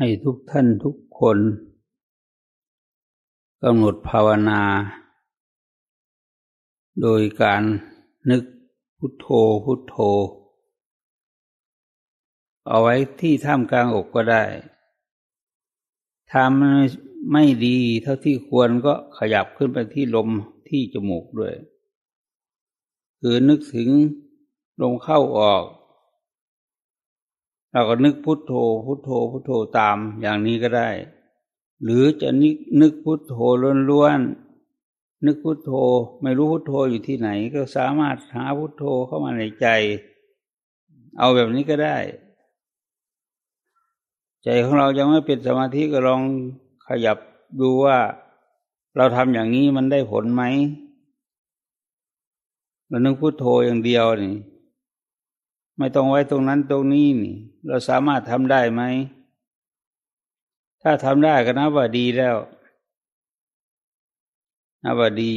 ให้ทุกท่านทุกคนกำหนดภาวนา โดยการนึกพุทโธพุทโธ เอาไว้ที่ท่ามกลางอกก็ได้ทำไม่ดีเท่าที่ควรก็ขยับขึ้นไปที่ลมที่จมูกด้วย คือนึกถึงลมเข้าออก เราก็นึกพุทโธ พุทโธ พุทโธตามอย่างนี้ก็ได้ หรือจะนึกนึกพุทโธล้วนๆนึกพุทโธ ไม่รู้พุทโธอยู่ที่ไหน ก็สามารถหาพุทโธเข้ามาในใจ เอาแบบนี้ก็ได้ ใจของเรายังไม่เป็นสมาธิก็ลองขยับดูว่า เราทำอย่างนี้มันได้ผลไหมเรานึกพุทโธอย่างเดียวนี่ ไม่ต้องไว้ตรงนั้นตรงนี้นี่ เราสามารถทำได้ไหม ถ้าทำได้ก็นับว่าดีแล้วนับว่าดี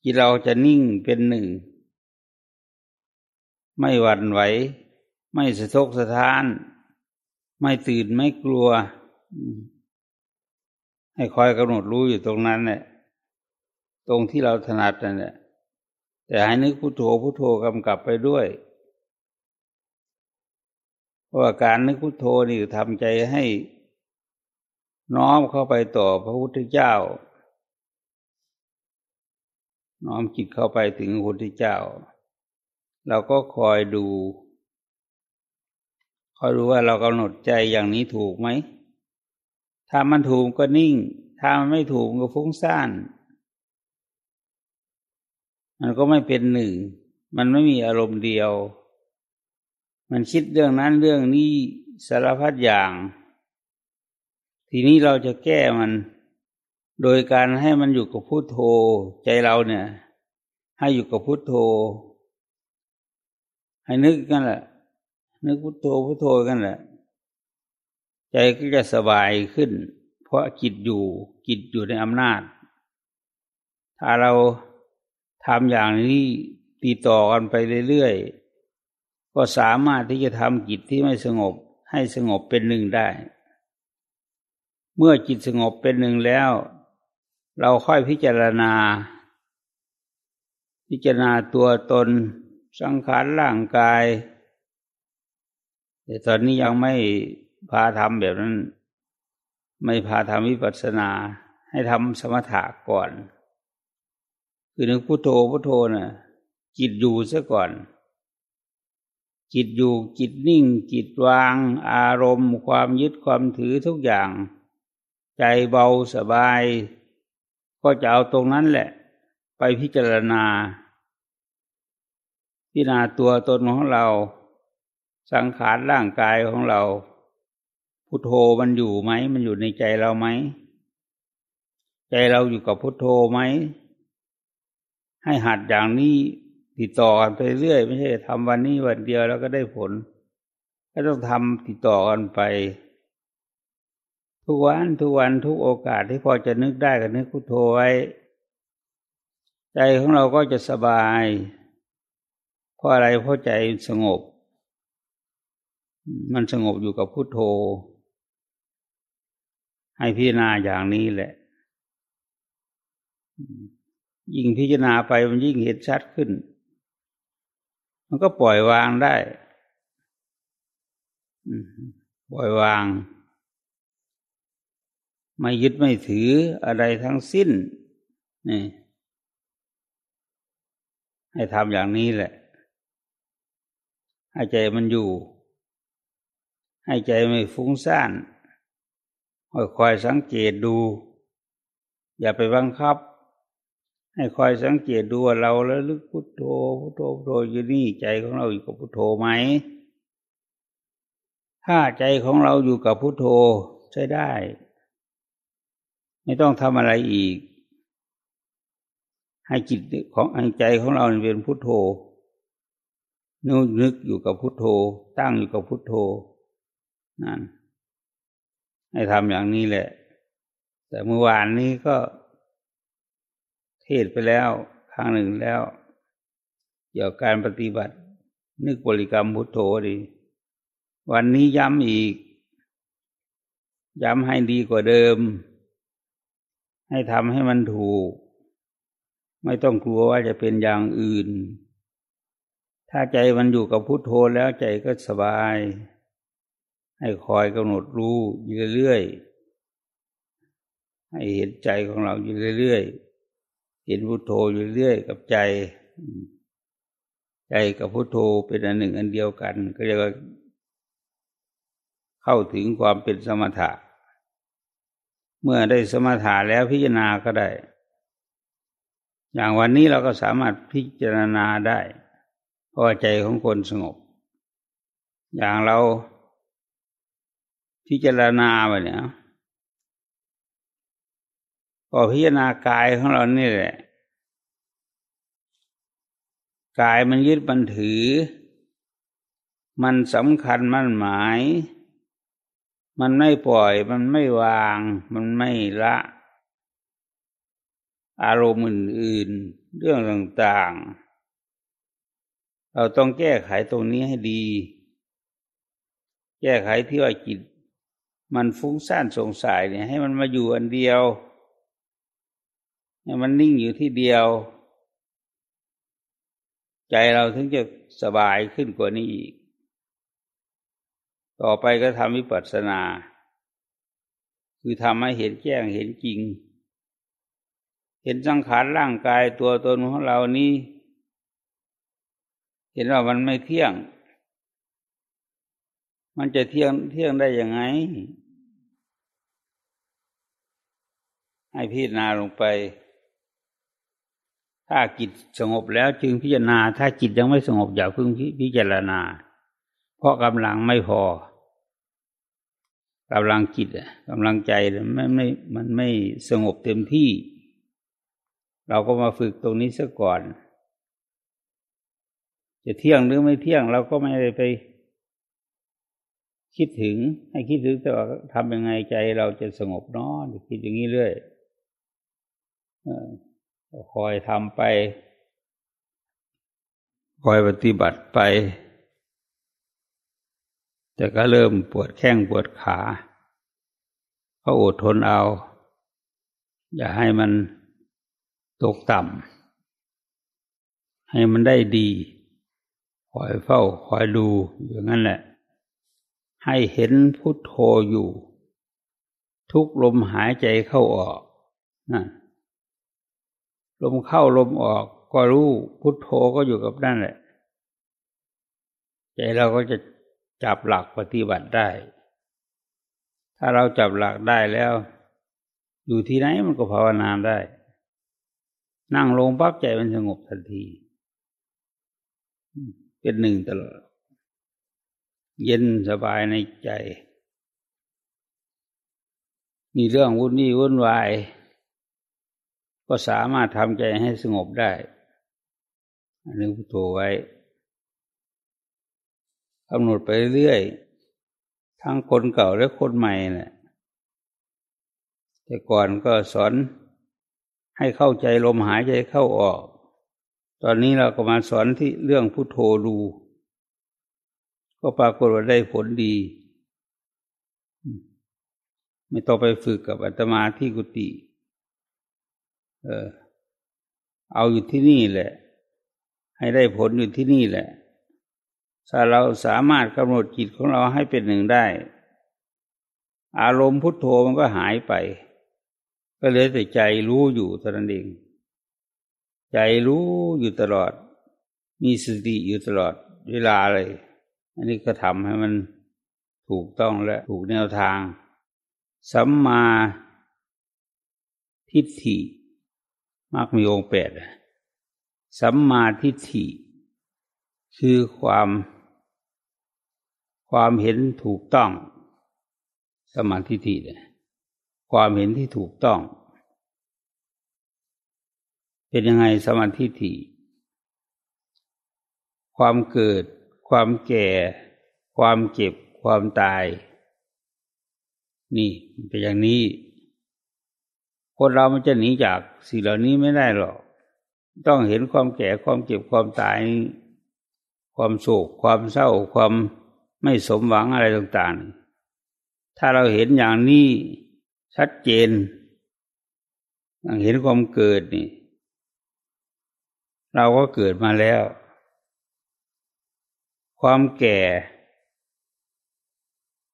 ที่เราจะนิ่งเป็นหนึ่ง ไม่หวั่นไหว ไม่สะทกสะท้าน ไม่ตื่นไม่กลัว ให้คอยกำหนดรู้อยู่ตรงนั้นแหละตรงที่เราถนัดนั่นแหละ แต่ให้นึกพุโทโธพุโทโธกำกับไปด้วย เพราะว่าการนึกพุโทโธนี่ทำใจให้น้อมเข้าไปต่อพระพุทธเจ้า น้อมจิตเข้าไปถึงพระพุทธเจ้า เราก็คอยดู คอยดูว่าเรากำหนดใจอย่างนี้ถูกไหม ถ้ามันถูกก็นิ่ง ถ้ามันไม่ถูกก็ฟุ้งซ่าน มันก็ไม่เป็นหนึ่ง มันไม่มีอารมณ์เดียว มันคิดเรื่องนั้นเรื่องนี้สารพัดอย่าง ทีนี้เราจะแก้มัน โดยการให้มันอยู่กับพุโทโธใจเราเนี่ย ให้อยู่กับพุโทโธ ให้นึกกันแหละนึกพุโทโธพุโทโธกันแหละ ใจก็จะสบายขึ้น เพราะจิตอยู่จิตอยู่ในอำนาจ ถ้าเรา ทำอย่างนี้ติดต่อกันไปเรื่อยๆ ก็สามารถที่จะทำจิตที่ไม่สงบให้สงบเป็นหนึ่งได้ เมื่อจิตสงบเป็นหนึ่งแล้ว เราค่อยพิจารณา พิจารณาตัวตนสังขารร่างกาย แต่ตอนนี้ยังไม่พาทำแบบนั้น ไม่พาทำวิปัสสนา ให้ทำสมถะก่อน คือนึกพุโทโธพุโทโธนะ่ะจิตอยู่ซะก่อน จิตอยู่จิตนิ่ง จิตวาง อารมณ์ ความยึดความถือทุกอย่าง ใจเบาสบาย ก็จะเอาตรงนั้นแหละ ไปพิจารณา พิจารณาตัวตนของเรา สังขารร่างกายของเรา พุทโธมันอยู่ไหม มันอยู่ในใจเราไหม ใจเราอยู่กับพุทโธไหม ให้หัดอย่างนี้ติดต่อกันไปเรื่อย ไม่ใช่ทำวันนี้วันเดียวแล้วก็ได้ผล ก็ต้องทำติดต่อกันไป ทุกวันทุกวันทุกโอกาสที่พอจะนึกได้ก็นึกพุทโธไว้ ใจของเราก็จะสบายเพราะอะไรเพราะใจสงบ มันสงบอยู่กับพุทโธ ให้พิจารณาอย่างนี้แหละ ยิ่งพิจารณาไปมันยิ่งเห็นชัดขึ้น มันก็ปล่อยวางได้ปล่อยวาง ไม่ยึดไม่ถืออะไรทั้งสิ้นนี่ให้ทำอย่างนี้แหละ ให้ใจมันอยู่ ให้ใจไม่ฟุ้งซ่านคอยสังเกตดู อย่าไปบังคับ ให้คอยสังเกตดูว่าเราแล้วลึกพุทโธพุทโธพุทโธอยู่นี่ใจของเราอยู่กับพุทโธไหม ถ้าใจของเราอยู่กับพุทโธใช้ได้ ไม่ต้องทำอะไรอีก ให้จิตของใจของเราเป็นพุทโธนนึกอยู่กับพุทโธ ตั้งอยู่กับพุทโธนั่นให้ทำอย่างนี้แหละ แต่เมื่อวานนี้ก็ เทศไปแล้วครั้งหนึ่งแล้ว เกี่ยวกับการปฏิบัติ นึกบริกรรมพุทโธดี วันนี้ย้ำอีก ย้ำให้ดีกว่าเดิม ให้ทำให้มันถูก ไม่ต้องกลัวว่าจะเป็นอย่างอื่น ถ้าใจมันอยู่กับพุทโธแล้วใจก็สบาย ให้คอยกำหนดรู้อยู่เรื่อยๆให้เห็นใจของเราอยู่เรื่อยๆ เห็นพุโทโธอยู่เรื่อยกับใจ ใจกับพุโทโธเป็นอันหนึ่งอันเดียวกัน ก็เรียกว่าเข้าถึงความเป็นสมถะ เมื่อได้สมถะแล้วพิจารณาก็ได้ อย่างวันนี้เราก็สามารถพิจารณาได้ เพราะใจของคนสงบ อย่างเราพิจารณาไปเนี่ย ก็พิจารณากายของเรานี่แหละ กายมันยึดมันถือ มันสำคัญมั่นหมาย มันไม่ปล่อย มันไม่วาง มันไม่ละ อารมณ์อื่นๆ เรื่องต่างๆ เราต้องแก้ไขตรงนี้ให้ดี แก้ไขที่ว่าจิต มันฟุ้งซ่านสงสัยเนี่ยให้มันมาอยู่อันเดียว ให้มันนิ่งอยู่ที่เดียว ใจเราถึงจะสบายขึ้นกว่านี้อีก ต่อไปก็ทำวิปัสสนา คือทำให้เห็นแจ้งเห็นจริง เห็นสังขารร่างกายตัวตนของเรานี้ เห็นว่ามันไม่เที่ยง มันจะเที่ยงเที่ยงได้ยังไงให้พิจารณาลงไป ถ้าจิตสงบแล้วจึงพิจารณา ถ้าจิตยังไม่สงบอย่าเพิ่งพิจารณา เพราะกำลังไม่พอกำลังจิตกำลังใจไม่ไม่มันไม่สงบเต็มที่ เราก็มาฝึกตรงนี้ซะก่อน จะเที่ยงหรือไม่เที่ยงเราก็ไม่ได้ไป คิดถึงให้คิดถึงแต่ว่าทำยังไงใจเราจะสงบนอนคิดอย่างนี้เรื่อย คอยทำไป คอยปฏิบัติไป แต่ก็เริ่มปวดแข้งปวดขาก็อดทนเอา อย่าให้มันตกต่ำให้มันได้ดี คอยเฝ้าคอยดูอย่างนั้นแหละ ให้เห็นพุทโธอยู่ ทุกลมหายใจเข้าออกนั่น ลมเข้าลมออกก็รู้พุทโธก็อยู่กับนั่นแหละใจเราก็จะจับหลักปฏิบัติได้ ถ้าเราจับหลักได้แล้ว อยู่ที่ไหนมันก็ภาวนาได้ นั่งลงปั๊บใจมันสงบทันที เป็นหนึ่งตลอด เย็นสบายในใจ มีเรื่องวุ่นนี่วุ่นวาย ก็สามารถทำใจให้สงบได้อันนี้พุทโธไว้กำหนดไปเรื่อยทั้งคนเก่าและคนใหม่เนะี่ยแต่ก่อนก็สอนให้เข้าใจลมหายใจเข้าออก ตอนนี้เราก็มาสอนที่เรื่องพุทโธดู ก็ปรากฏว่าได้ผลดี ไม่ต้องไปฝึกกับอาตมาที่กุฏิ เออ เอาอยู่ที่นี่แหละ ให้ได้ผลอยู่ที่นี่แหละ ถ้าเราสามารถกำหนดจิตของเราให้เป็นหนึ่งได้ อารมณ์พุทโธมันก็หายไป ก็เหลือแต่ใจรู้อยู่ตนั้นเองใจรู้อยู่ตลอด มีสติอยู่ตลอดเวลาเลย อันนี้ก็ทำให้มันถูกต้องและถูกแนวทาง สัมมาทิฏฐิ มากมีองค์แปดสัมมาทิฏฐิ คือความความเห็นถูกต้องสมาธิฐิเนี่ยความเห็นที่ถูกต้อง เป็นยังไงสมาธิฐิความเกิด ความแก่ ความเจ็บ ความตาย นี่เป็นอย่างนี้ คนเรามันจะหนีจากสิ่งเหล่านี้ไม่ได้หรอก ต้องเห็นความแก่ความเจ็บความตาย ความโศกความเศร้าความไม่สมหวังอะไรต่างๆ ถ้าเราเห็นอย่างนี้ชัดเจนอย่างเห็นความเกิดนี่ เราก็เกิดมาแล้ว ความแก่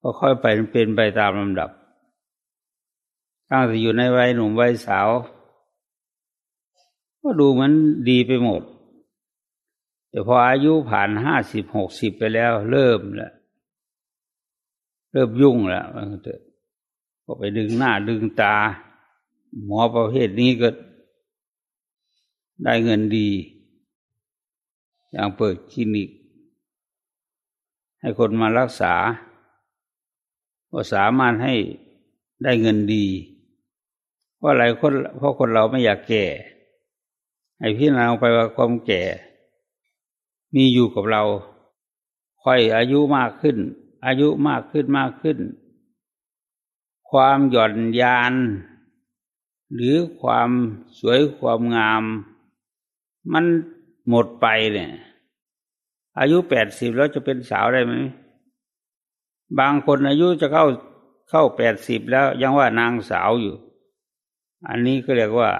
ก็ค่อยไปเป็นไปตามลำดับ ตั้งแต่อยู่ในวัยหนุ่มวัยสาว ก็ดูมันดีไปหมด แต่พออายุผ่านห้าสิบหกสิบไปแล้ว เริ่มแล้วเริ่มยุ่งแล้วเถอะก็ไปดึงหน้าดึงตา หมอประเภทนี้ก็ได้เงินดี อย่างเปิดคลินิก ให้คนมารักษา ก็สามารถให้ได้เงินดี เพราะอะไรคนเพราะคนเราไม่อยากแก่ให้พี่นาไปว่าความแก่ มีอยู่กับเรา ค่อยอายุมากขึ้น อายุมากขึ้นมากขึ้น ความหย่อนยาน หรือความสวยความงาม มันหมดไปเนี่ย อายุแปดสิบแล้วจะเป็นสาวได้ไหม บางคนอายุจะเข้าเข้าแปดสิบแล้วยังว่านางสาวอยู่ อันนี้ก็เรียกว่า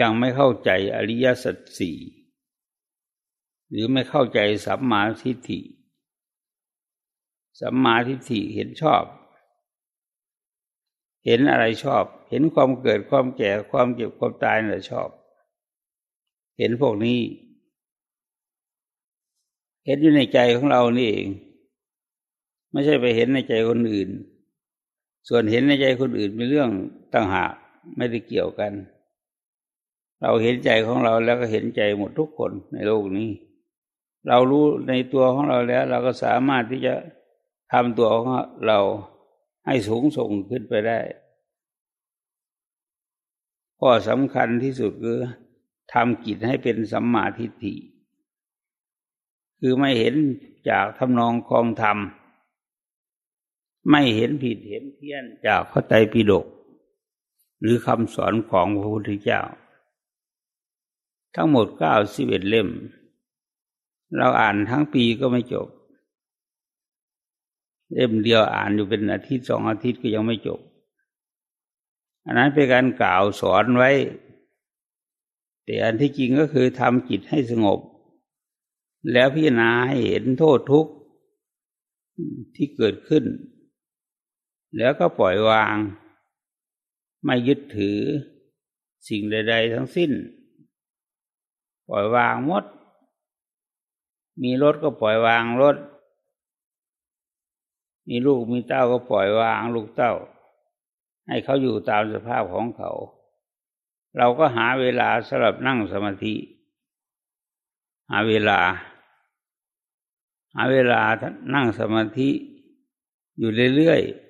ยังไม่เข้าใจอริยสัจสี่หรือไม่เข้าใจสัมมาทิฏฐิ สัมมาทิฏฐิเห็นชอบ เห็นอะไรชอบ เห็นความเกิดความแก่ความเก็บความตายน่ะชอบ เห็นพวกนี้ เห็นอยู่ในใจของเรานี่เอง ไม่ใช่ไปเห็นในใจคนอื่น ส่วนเห็นในใจคนอื่นเป็นเรื่องต่างหาก ไม่ได้เกี่ยวกัน เราเห็นใจของเราแล้วก็เห็นใจหมดทุกคนในโลกนี้ เรารู้ในตัวของเราแล้ว เราก็สามารถที่จะทำตัวของเราให้สูงส่งขึ้นไปได้ข้อสำคัญที่สุดคือทำกิจให้เป็นสัมมาทิฏฐิ คือไม่เห็นจากทำนองคลองธรรม ไม่เห็นผิดเห็นเพี้ยนจากพระไตรปิฎก หรือคำสอนของพระพุทธเจ้า ทั้งหมดเก้าสิบเอ็ดเล่ม เราอ่านทั้งปีก็ไม่จบ เล่มเดียวอ่านอยู่เป็นอาทิตย์สองอาทิตย์ก็ยังไม่จบ อันนั้นเป็นการกล่าวสอนไว้ แต่อันที่จริงก็คือทำจิตให้สงบ แล้วพิจารณาให้เห็นโทษทุกข์ที่เกิดขึ้น แล้วก็ปล่อยวาง ไม่ยึดถือสิ่งใด ๆ ทั้งสิ้น ปล่อยวางหมด มีรถก็ปล่อยวางรถ มีลูกมีเต้าก็ปล่อยวางลูกเต้า ให้เขาอยู่ตามสภาพของเขา เราก็หาเวลาสำหรับนั่งสมาธิ หาเวลา หาเวลานั่งสมาธิอยู่เรื่อยๆ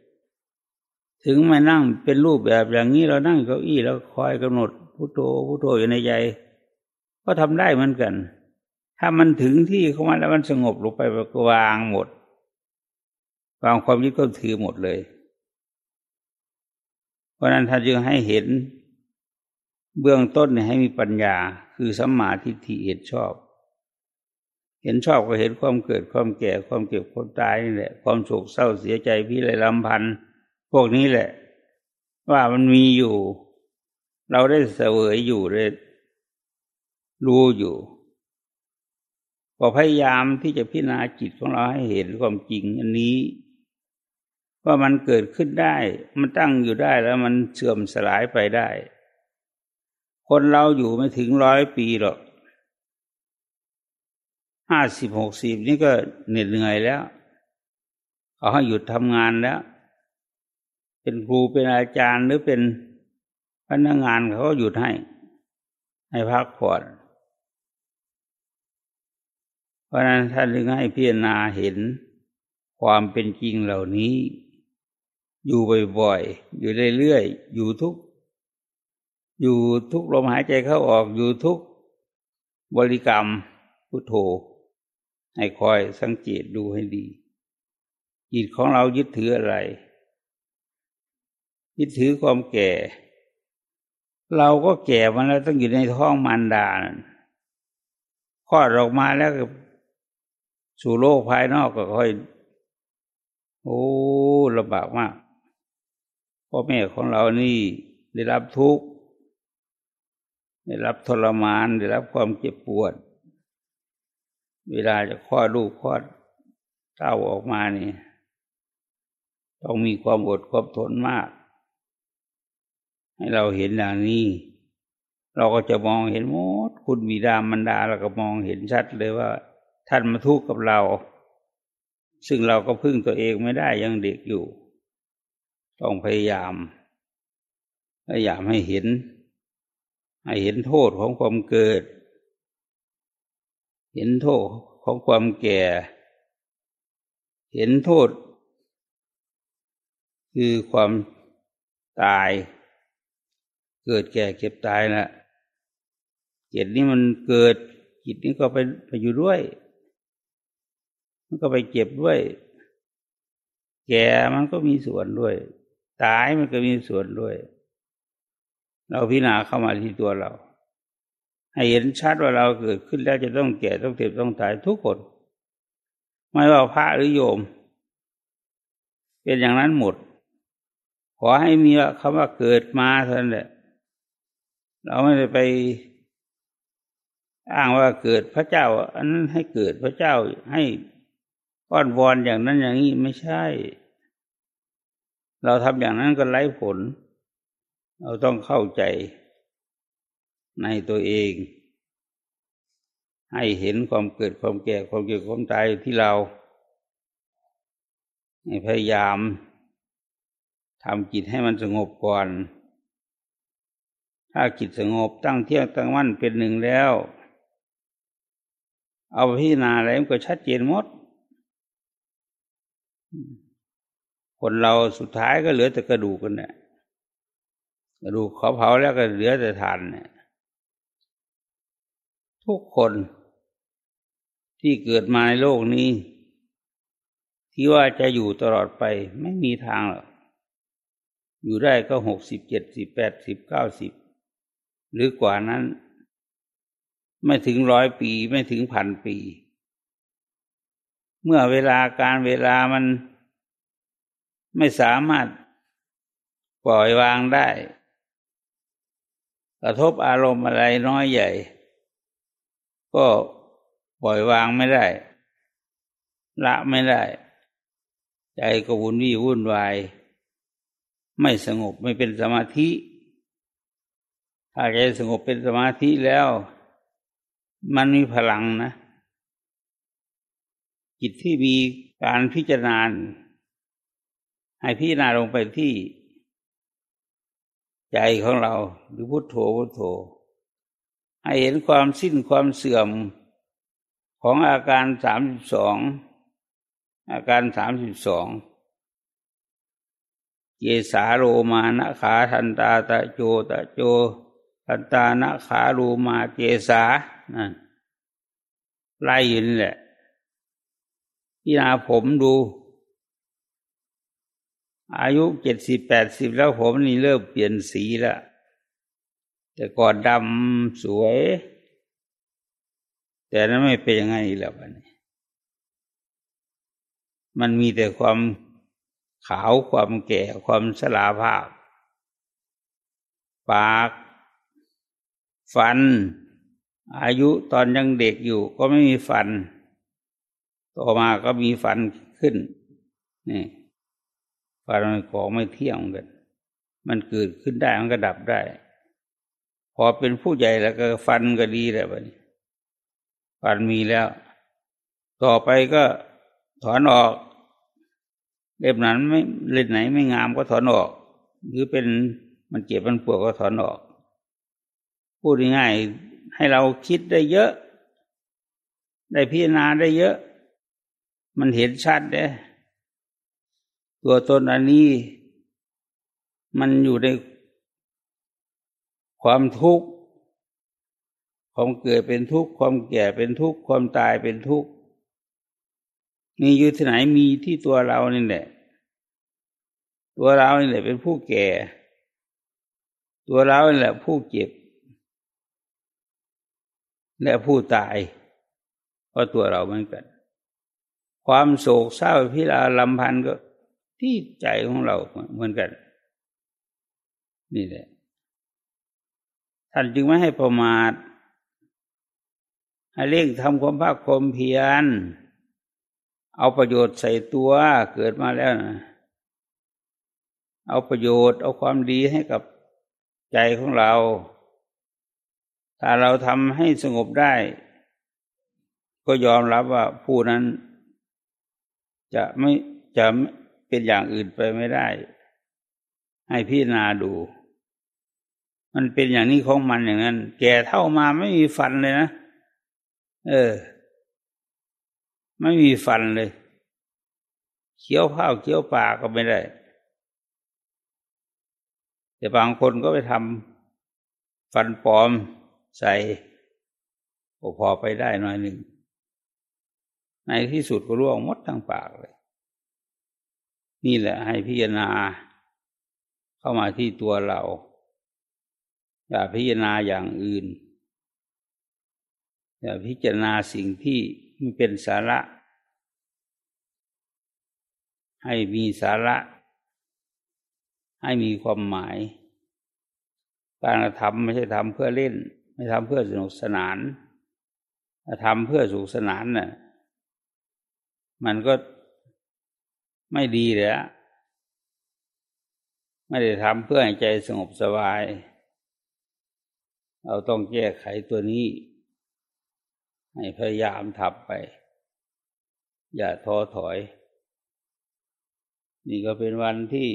ถึงม่นั่งเป็นรูปแบบอย่างนี้เรานั่งเก้าอี้แล้วคอยกำหนดพุโทโธพุโทโธอยู่ในใจ ก็ทำได้เหมือนกัน ถ้ามันถึงที่เข้ามาแล้วมันสงบลงไปก็วางหมด วางความยึดก็ถือหมดเลย เพราะนั้นท่านจึงให้เห็น เบื้องต้นให้มีปัญญาคือสัมมาทิฏฐิเห็นชอบ เห็นชอบก็เห็นความเกิดความแก่ความเก็บความตายนี่แหละ ความโศกเศร้าเสียใจพิไรลำพันธ์ พวกนี้แหละ ว่ามันมีอยู่ เราได้เสวยอยู่ได้รู้อยู่พอพยายามที่จะพิจารณาจิตของเราให้เห็นความจริงอันนี้ ว่ามันเกิดขึ้นได้ มันตั้งอยู่ได้แล้วมันเสื่อมสลายไปได้ คนเราอยู่ไม่ถึงร้อยปีหรอกห้าสิบหกสิบนี่ก็เหน็ดเหนื่อยแล้ว เขาให้หยุดทำงานแล้ว เป็นครูเป็นอาจารย์หรือเป็นพนักงานเขาก็หยุดให้ ให้พักผ่อน เพราะนั้นท่านจึงให้พิจารณาเห็นความเป็นจริงเหล่านี้ อยู่บ่อยๆ อยู่เรื่อยๆ อยู่ทุก อยู่ทุกลมหายใจเข้าออก อยู่ทุกบริกรรมพุทโธ ให้คอยสังเกตดูให้ดี จิตของเรายึดถืออะไร ยึดถือความแก่ เราก็แก่มาแล้วต้องอยู่ในท้องมารดาคลอดออกมาแล้วสู่โลกภายนอกก็ค่อย โอ้ลำบากมากพ่อแม่ของเรานี่ได้รับทุกข์ได้รับทรมานได้รับความเจ็บปวด เวลาจะคลอดลูกคลอดเต้าออกมานี่ ต้องมีความอดความทนมาก ให้เราเห็นอย่างนี้ เราก็จะมองเห็นหมดคุณบิดามันดาเราก็มองเห็นชัดเลยว่า ท่านมาทุกข์กับเรา ซึ่งเราก็พึ่งตัวเองไม่ได้ยังเด็กอยู่ ต้องพยายามพยายามให้เห็น ให้เห็นโทษของความเกิด เห็นโทษของความแก่ เห็นโทษ คือความตาย เกิดแก่เก็บตายนะจิตนี้มันเกิด จิตนี้ก็ไปไปอยู่ด้วย มันก็ไปเก็บด้วย แก่มันก็มีส่วนด้วย ตายมันก็มีส่วนด้วย เราพิจารณาเข้ามาที่ตัวเรา ให้เห็นชัดว่าเราเกิดขึ้นแล้วจะต้องแก่ต้องเจ็บต้องตายทุกคน ไม่ว่าพระหรือโยม เป็นอย่างนั้นหมดขอให้มีคำว่าเกิดมาเท่านั้นแหละ เราไม่ได้ไปอ้างว่าเกิดพระเจ้า อันนั้นให้เกิดพระเจ้าให้อ้อนวอนอย่างนั้นอย่างนี้ไม่ใช่ เราทำอย่างนั้นก็ไร้ผล เราต้องเข้าใจในตัวเอง ให้เห็นความเกิดความแก่ความเกิดความตายที่เราพยายามทำจิตให้มันสงบก่อน ถ้าจิตสงบตั้งเที่ยงตั้งมั่นเป็นหนึ่งแล้ว เอาพิจารณาอะไรมันก็ชัดเจนหมด คนเราสุดท้ายก็เหลือแต่กระดูกกันเนี่ยกระดูกเขาเผาแล้วก็เหลือแต่ฐานเนี่ยทุกคนที่เกิดมาในโลกนี้ ที่ว่าจะอยู่ตลอดไปไม่มีทางหรอกอยู่ได้ก็หกสิบเจ็ดสิบแปดสิบเก้าสิบ หรือกว่านั้น ไม่ถึงร้อยปีไม่ถึงพันปี เมื่อเวลาการเวลามันไม่สามารถปล่อยวางได้ กระทบอารมณ์อะไรน้อยใหญ่ ก็ปล่อยวางไม่ได้ ละไม่ได้ ใจก็วุ่นวี่วุ่นวาย ไม่สงบไม่เป็นสมาธิ ถ้าใจสงบเป็นสมาธิแล้ว มันมีพลังนะ จิตที่มีการพิจารณาให้พิจารณาลงไปที่ใจของเรา หรือพุทโธพุทโธ ให้เห็นความสิ้นความเสื่อมของอาการสามสิบสองอาการสามสิบสองเยสาโรมานะขาทันตาตะโจตะโจ ทันตานะขาโรมาเกสานั่นไล่ยินแหละพี่นาผมดู อายุเจ็ดสิบแปดสิบแล้วผมนี่เริ่มเปลี่ยนสีแล้วแต่ก่อนดำสวย แต่นั้นไม่เป็นยังไงแล้ววันนี้ มันมีแต่ความขาวความแก่ความสลาภาพ ปาก ฟัน อายุตอนยังเด็กอยู่ก็ไม่มีฟัน ต่อมาก็มีฟันขึ้น นี่ฟันมันของไม่เที่ยงกัน มันเกิดขึ้นได้มันก็ดับได้ พอเป็นผู้ใหญ่แล้วก็ฟันก็ดีแล้วนี้ฟันมีแล้ว ต่อไปก็ถอนออกเล็บนั้นไม่เล็บไหนไม่งามก็ถอนออก หรือเป็นมันเจ็บมันปวดก็ถอนออก พูดง่ายๆให้เราคิดได้เยอะ ได้พิจารณาได้เยอะ มันเห็นชัดเด้ตัวตนอันนี้ มันอยู่ในความทุกข์ความเกิดเป็นทุกข์ความแก่เป็นทุกข์ความตายเป็นทุกข์มีอยู่ที่ไหนมีที่ตัวเรานี่แหละ ตัวเรานี่แหละเป็นผู้แก่ ตัวเรานี่แหละผู้เจ็บ และผู้ตายเพราะตัวเราเหมือนกัน ความโศกเศร้าพิราลำพันก็ที่ใจของเราเหมือนกัน นี่แหละท่านจึงไม่ให้ประมาทให้เร่งทำความภาคความเพียร เอาประโยชน์ใส่ตัวเกิดมาแล้วนะเอาประโยชน์เอาความดีให้กับใจของเรา ถ้าเราทำให้สงบได้ ก็ยอมรับว่าผู้นั้น จะไม่จะเป็นอย่างอื่นไปไม่ได้ ให้พิจารณาดู มันเป็นอย่างนี้ของมันอย่างนั้น แก่เท่ามาไม่มีฟันเลยนะ เออ ไม่มีฟันเลยเคี้ยวข้าวเคี้ยวปลาก็ไม่ได้ แต่บางคนก็ไปทำฟันปลอม ใส่ก็พอไปได้หน่อยหนึ่ง ในที่สุดก็ร่วงมดทั้งปากเลย นี่แหละให้พิจารณาเข้ามาที่ตัวเรา อย่าพิจารณาอย่างอื่น อย่าพิจารณาสิ่งที่มันเป็นสาระ ให้มีสาระ ให้มีความหมาย การทำไม่ใช่ทำเพื่อเล่น ไม่ทำเพื่อสนุกสนานถ้าทำเพื่อสุขสนานน่ะมันก็ไม่ดีเลยอะไม่ได้ทำเพื่อให้ใจสงบสบาย เราต้องแก้ไขตัวนี้ ให้พยายามทำไป อย่าท้อถอย นี่ก็เป็นวันที่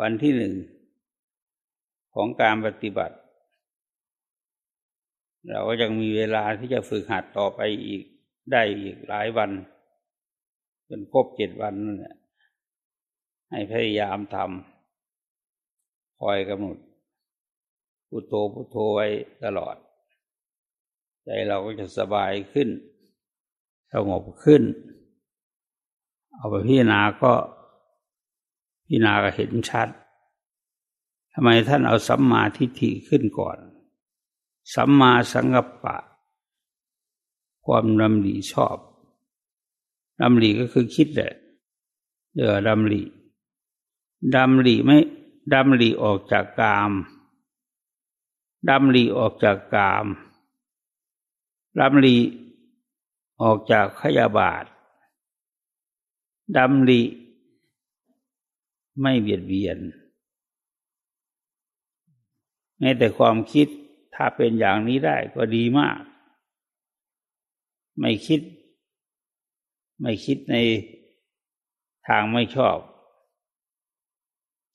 วันที่หนึ่งของการปฏิบัติ เราก็ยังมีเวลาที่จะฝึกหัดต่อไปอีกได้อีกหลายวันจนครบเจ็ดวันนั่นแหละให้พยายามทำคอยกำหนดพุโทโธพุโทโธไว้ตลอด ใจเราก็จะสบายขึ้นสงบขึ้น เอาไปพิจารณาก็พิจารณาก็เห็นชัดทำไมท่านเอาสัมมาทิฏฐิขึ้นก่อน สัมมาสังกัปปะ ความดำดีชอบดำริก็คือคิดแหละเดี๋ยวดำริดำริไม่ดำริออกจากกามดำริออกจากกามดำริออกจากขยาบาทดำริไม่เบียดเบียนแม้แต่ความคิด ถ้าเป็นอย่างนี้ได้ก็ดีมาก ไม่คิด ไม่คิดในทางไม่ชอบ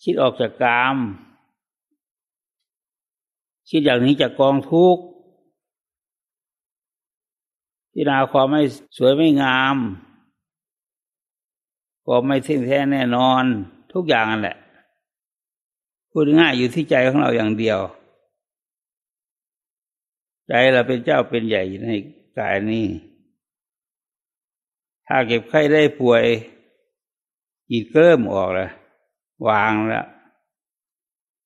คิดออกจากกาม คิดอย่างนี้จากกองทุกข์พิจารณาความไม่สวยไม่งามก็ไม่ทิ้งแท้แน่นอน ทุกอย่างนั่นแหละพูดง่ายอยู่ที่ใจของเราอย่างเดียว ใจเราเป็นเจ้าเป็นใหญ่ในกายนี้ ถ้าเก็บไข้ได้ป่วยจิตเริ่มออกแล้ววางแล้ว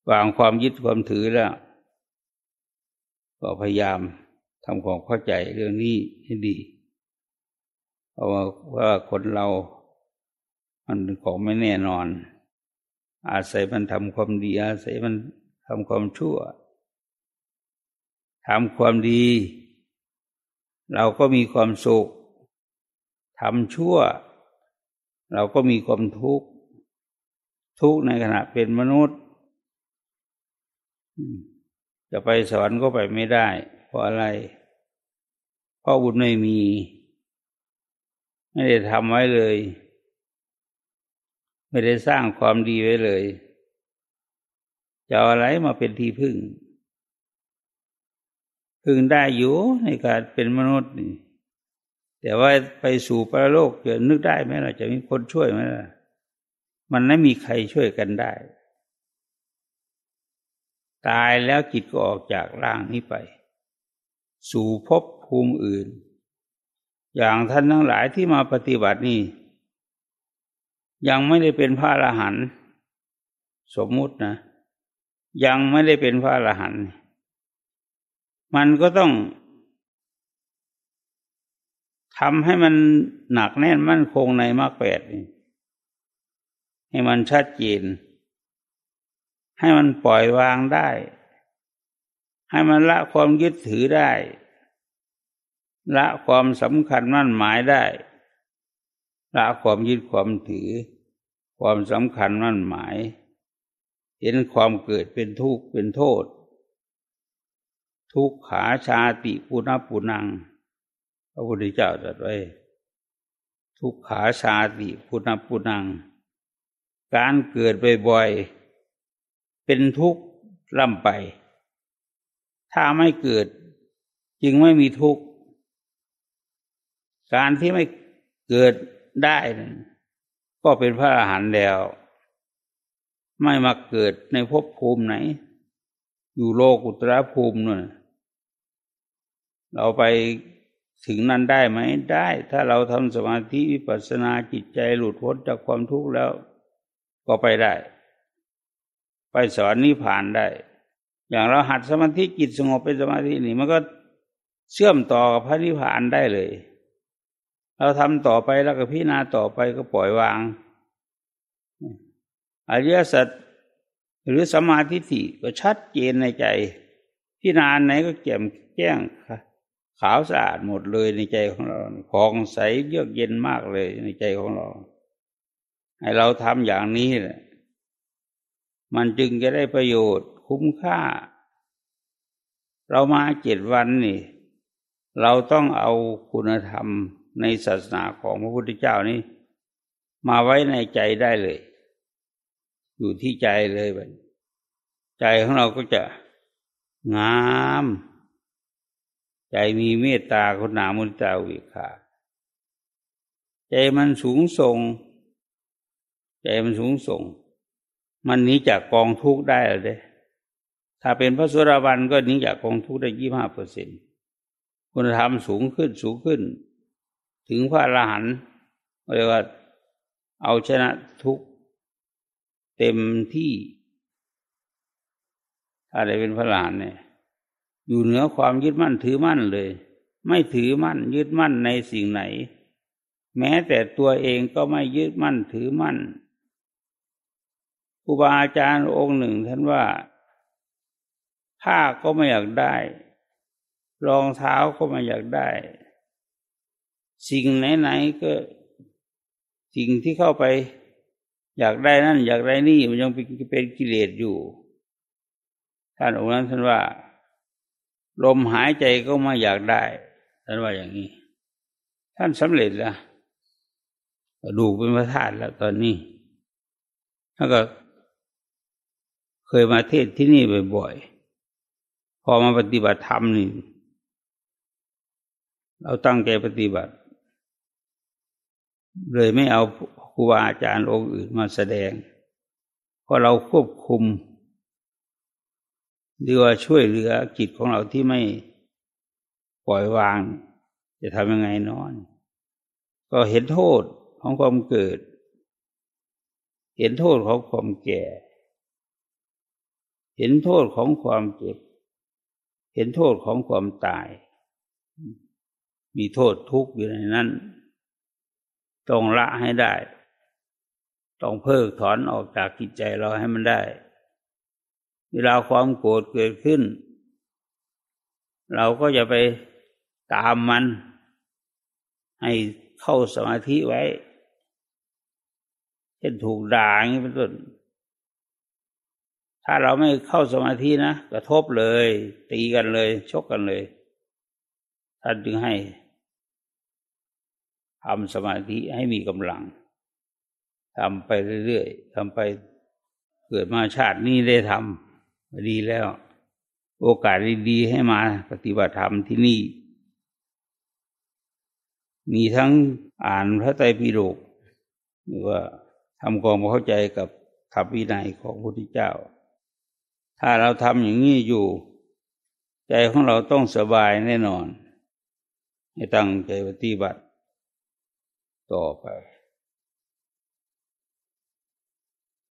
วางความยึดความถือแล้วก็พยายามทำความเข้าใจเรื่องนี้ให้ดี เพราะว่าคนเรา มันเป็นของไม่แน่นอน อาศัยมันทำความดี อาศัยมันทำความชั่ว ทำความดี เราก็มีความสุขทำชั่ว เราก็มีความทุกข์ ทุกข์ในขณะเป็นมนุษย์ จะไปสวรรค์ก็ไปไม่ได้ เพราะอะไร เพราะบุญไม่มี ไม่ได้ทำไว้เลย ไม่ได้สร้างความดีไว้เลย จะเอาอะไรมาเป็นที่พึ่ง พึงได้อยู่ในการเป็นมนุษย์นี่แต่ว่าไปสู่ปรโลกจะนึกได้ไหมล่ะจะมีคนช่วยไหมล่ะมันไม่มีใครช่วยกันได้ ตายแล้วจิตก็ออกจากร่างนี้ไป สู่ภพภูมิอื่น อย่างท่านทั้งหลายที่มาปฏิบัตินี่ยังไม่ได้เป็นพระอรหันต์สมมุตินะ ยังไม่ได้เป็นพระอรหันต์ มันก็ต้องทำให้มันหนักแน่นมั่นคงในมรรคแปดให้มันชัดเจน ให้มันปล่อยวางได้ ให้มันละความยึดถือได้ ละความสำคัญมั่นหมายได้ ละความยึดความถือ ความสำคัญมั่นหมาย เห็นความเกิดเป็นทุกข์เป็นโทษ ทุกขาชาติปุณปุนัง พระพุทธเจ้าตรัสไว้ ทุกขาชาติปุณปุนัง การเกิดบ่อยๆเป็นทุกข์ล่ำไป ถ้าไม่เกิดจึงไม่มีทุกข์ การที่ไม่เกิดได้ ก็เป็นพระอรหันต์แล้ว ไม่มาเกิดในภพภูมิไหน อยู่โลกุตรภูมินู่น เราไปถึงนั้นได้ไหมได้ ถ้าเราทำสมาธิวิปัสสนาจิตใจหลุดพ้นจากความทุกข์แล้ว ก็ไปได้ ไปสอนนิพพานได้ อย่างเราหัดสมาธิจิตสงบเป็นสมาธินี่มันก็เชื่อมต่อกับพระนิพพานได้เลย เราทำต่อไปแล้วก็พิจารณาต่อไปก็ปล่อยวางอริยสัจหรือสมาธิก็ชัดเจนในใจพิจารณาไหนก็แจ่มแจ้งค่ะ ขาวสะอาดหมดเลยในใจของเราผ่องใสเยือกเย็นมากเลยในใจของเรา ให้เราทำอย่างนี้แหละมันจึงจะได้ประโยชน์คุ้มค่า เรามาเจ็ดวันนี่ เราต้องเอาคุณธรรมในศาสนาของพระพุทธเจ้านี้ มาไว้ในใจได้เลย อยู่ที่ใจเลยแบบใจของเราก็จะงาม ใจมีเมตตาคุณนามุนตาวิขาใจมันสูงส่ง ใจมันสูงส่ง มันหนีจากกองทุกข์ได้เลย ถ้าเป็นพระสุรวันก็หนีจากกองทุกข์ได้ยี่ห้าเปอร์เซ็นคุณธรรมสูงขึ้นสูงขึ้น ถึงพระอรหันต์เรียกว่าเอาชนะทุกเต็มที่ ถ้าได้เป็นพระอรหันต์เนี่ย อยู่เหนือความยึดมั่นถือมั่นเลย ไม่ถือมั่นยึดมั่นในสิ่งไหน แม้แต่ตัวเองก็ไม่ยึดมั่นถือมั่นครูบาอาจารย์องค์หนึ่งท่านว่า ผ้าก็ไม่อยากได้ รองเท้าก็ไม่อยากได้ สิ่งไหนๆก็สิ่งที่เข้าไป อยากได้นั่น อยากได้นี่มันยังเป็นกิเลสอยู่ ท่านองค์นั้นท่านว่า ลมหายใจก็ไม่อยากได้ท่านว่าอย่างนี้ ท่านสำเร็จแล้วดูเป็นพระธาตุแล้วตอนนี้ท่านก็เคยมาเทศที่นี่บ่อยๆ พอมาปฏิบัติธรรมนี่ เราตั้งใจปฏิบัติ เลยไม่เอาครูบาอาจารย์องค์อื่นมาแสดง เพราะเราควบคุม หรือว่าช่วยเหลือจิตของเราที่ไม่ปล่อยวาง จะทำยังไงนอน ก็เห็นโทษของความเกิด เห็นโทษของความแก่ เห็นโทษของความเจ็บ เห็นโทษของความตาย มีโทษทุกข์อยู่ในนั้น ต้องละให้ได้ ต้องเพิกถอนออกจากจิตใจเราให้มันได้ เวลาความโกรธเกิดขึ้น เราก็จะไปตามมัน ให้เข้าสมาธิไว้ เช่นถูกด่าอย่างนี้เป็นต้น ถ้าเราไม่เข้าสมาธินะ กระทบเลย ตีกันเลย ชกกันเลย ท่านจึงให้ทำสมาธิให้มีกำลังทำไปเรื่อยๆทำไปเกิดมาชาตินี้ได้ทำ ดีแล้ว โอกาสดีๆให้มาปฏิบัติธรรมที่นี่ มีทั้งอ่านพระไตรปิฎกหรือว่าทำความเข้าใจกับธรรมวินัยของพระพุทธเจ้า ถ้าเราทำอย่างนี้อยู่ ใจของเราต้องสบายแน่นอน ให้ตั้งใจปฏิบัติต่อไป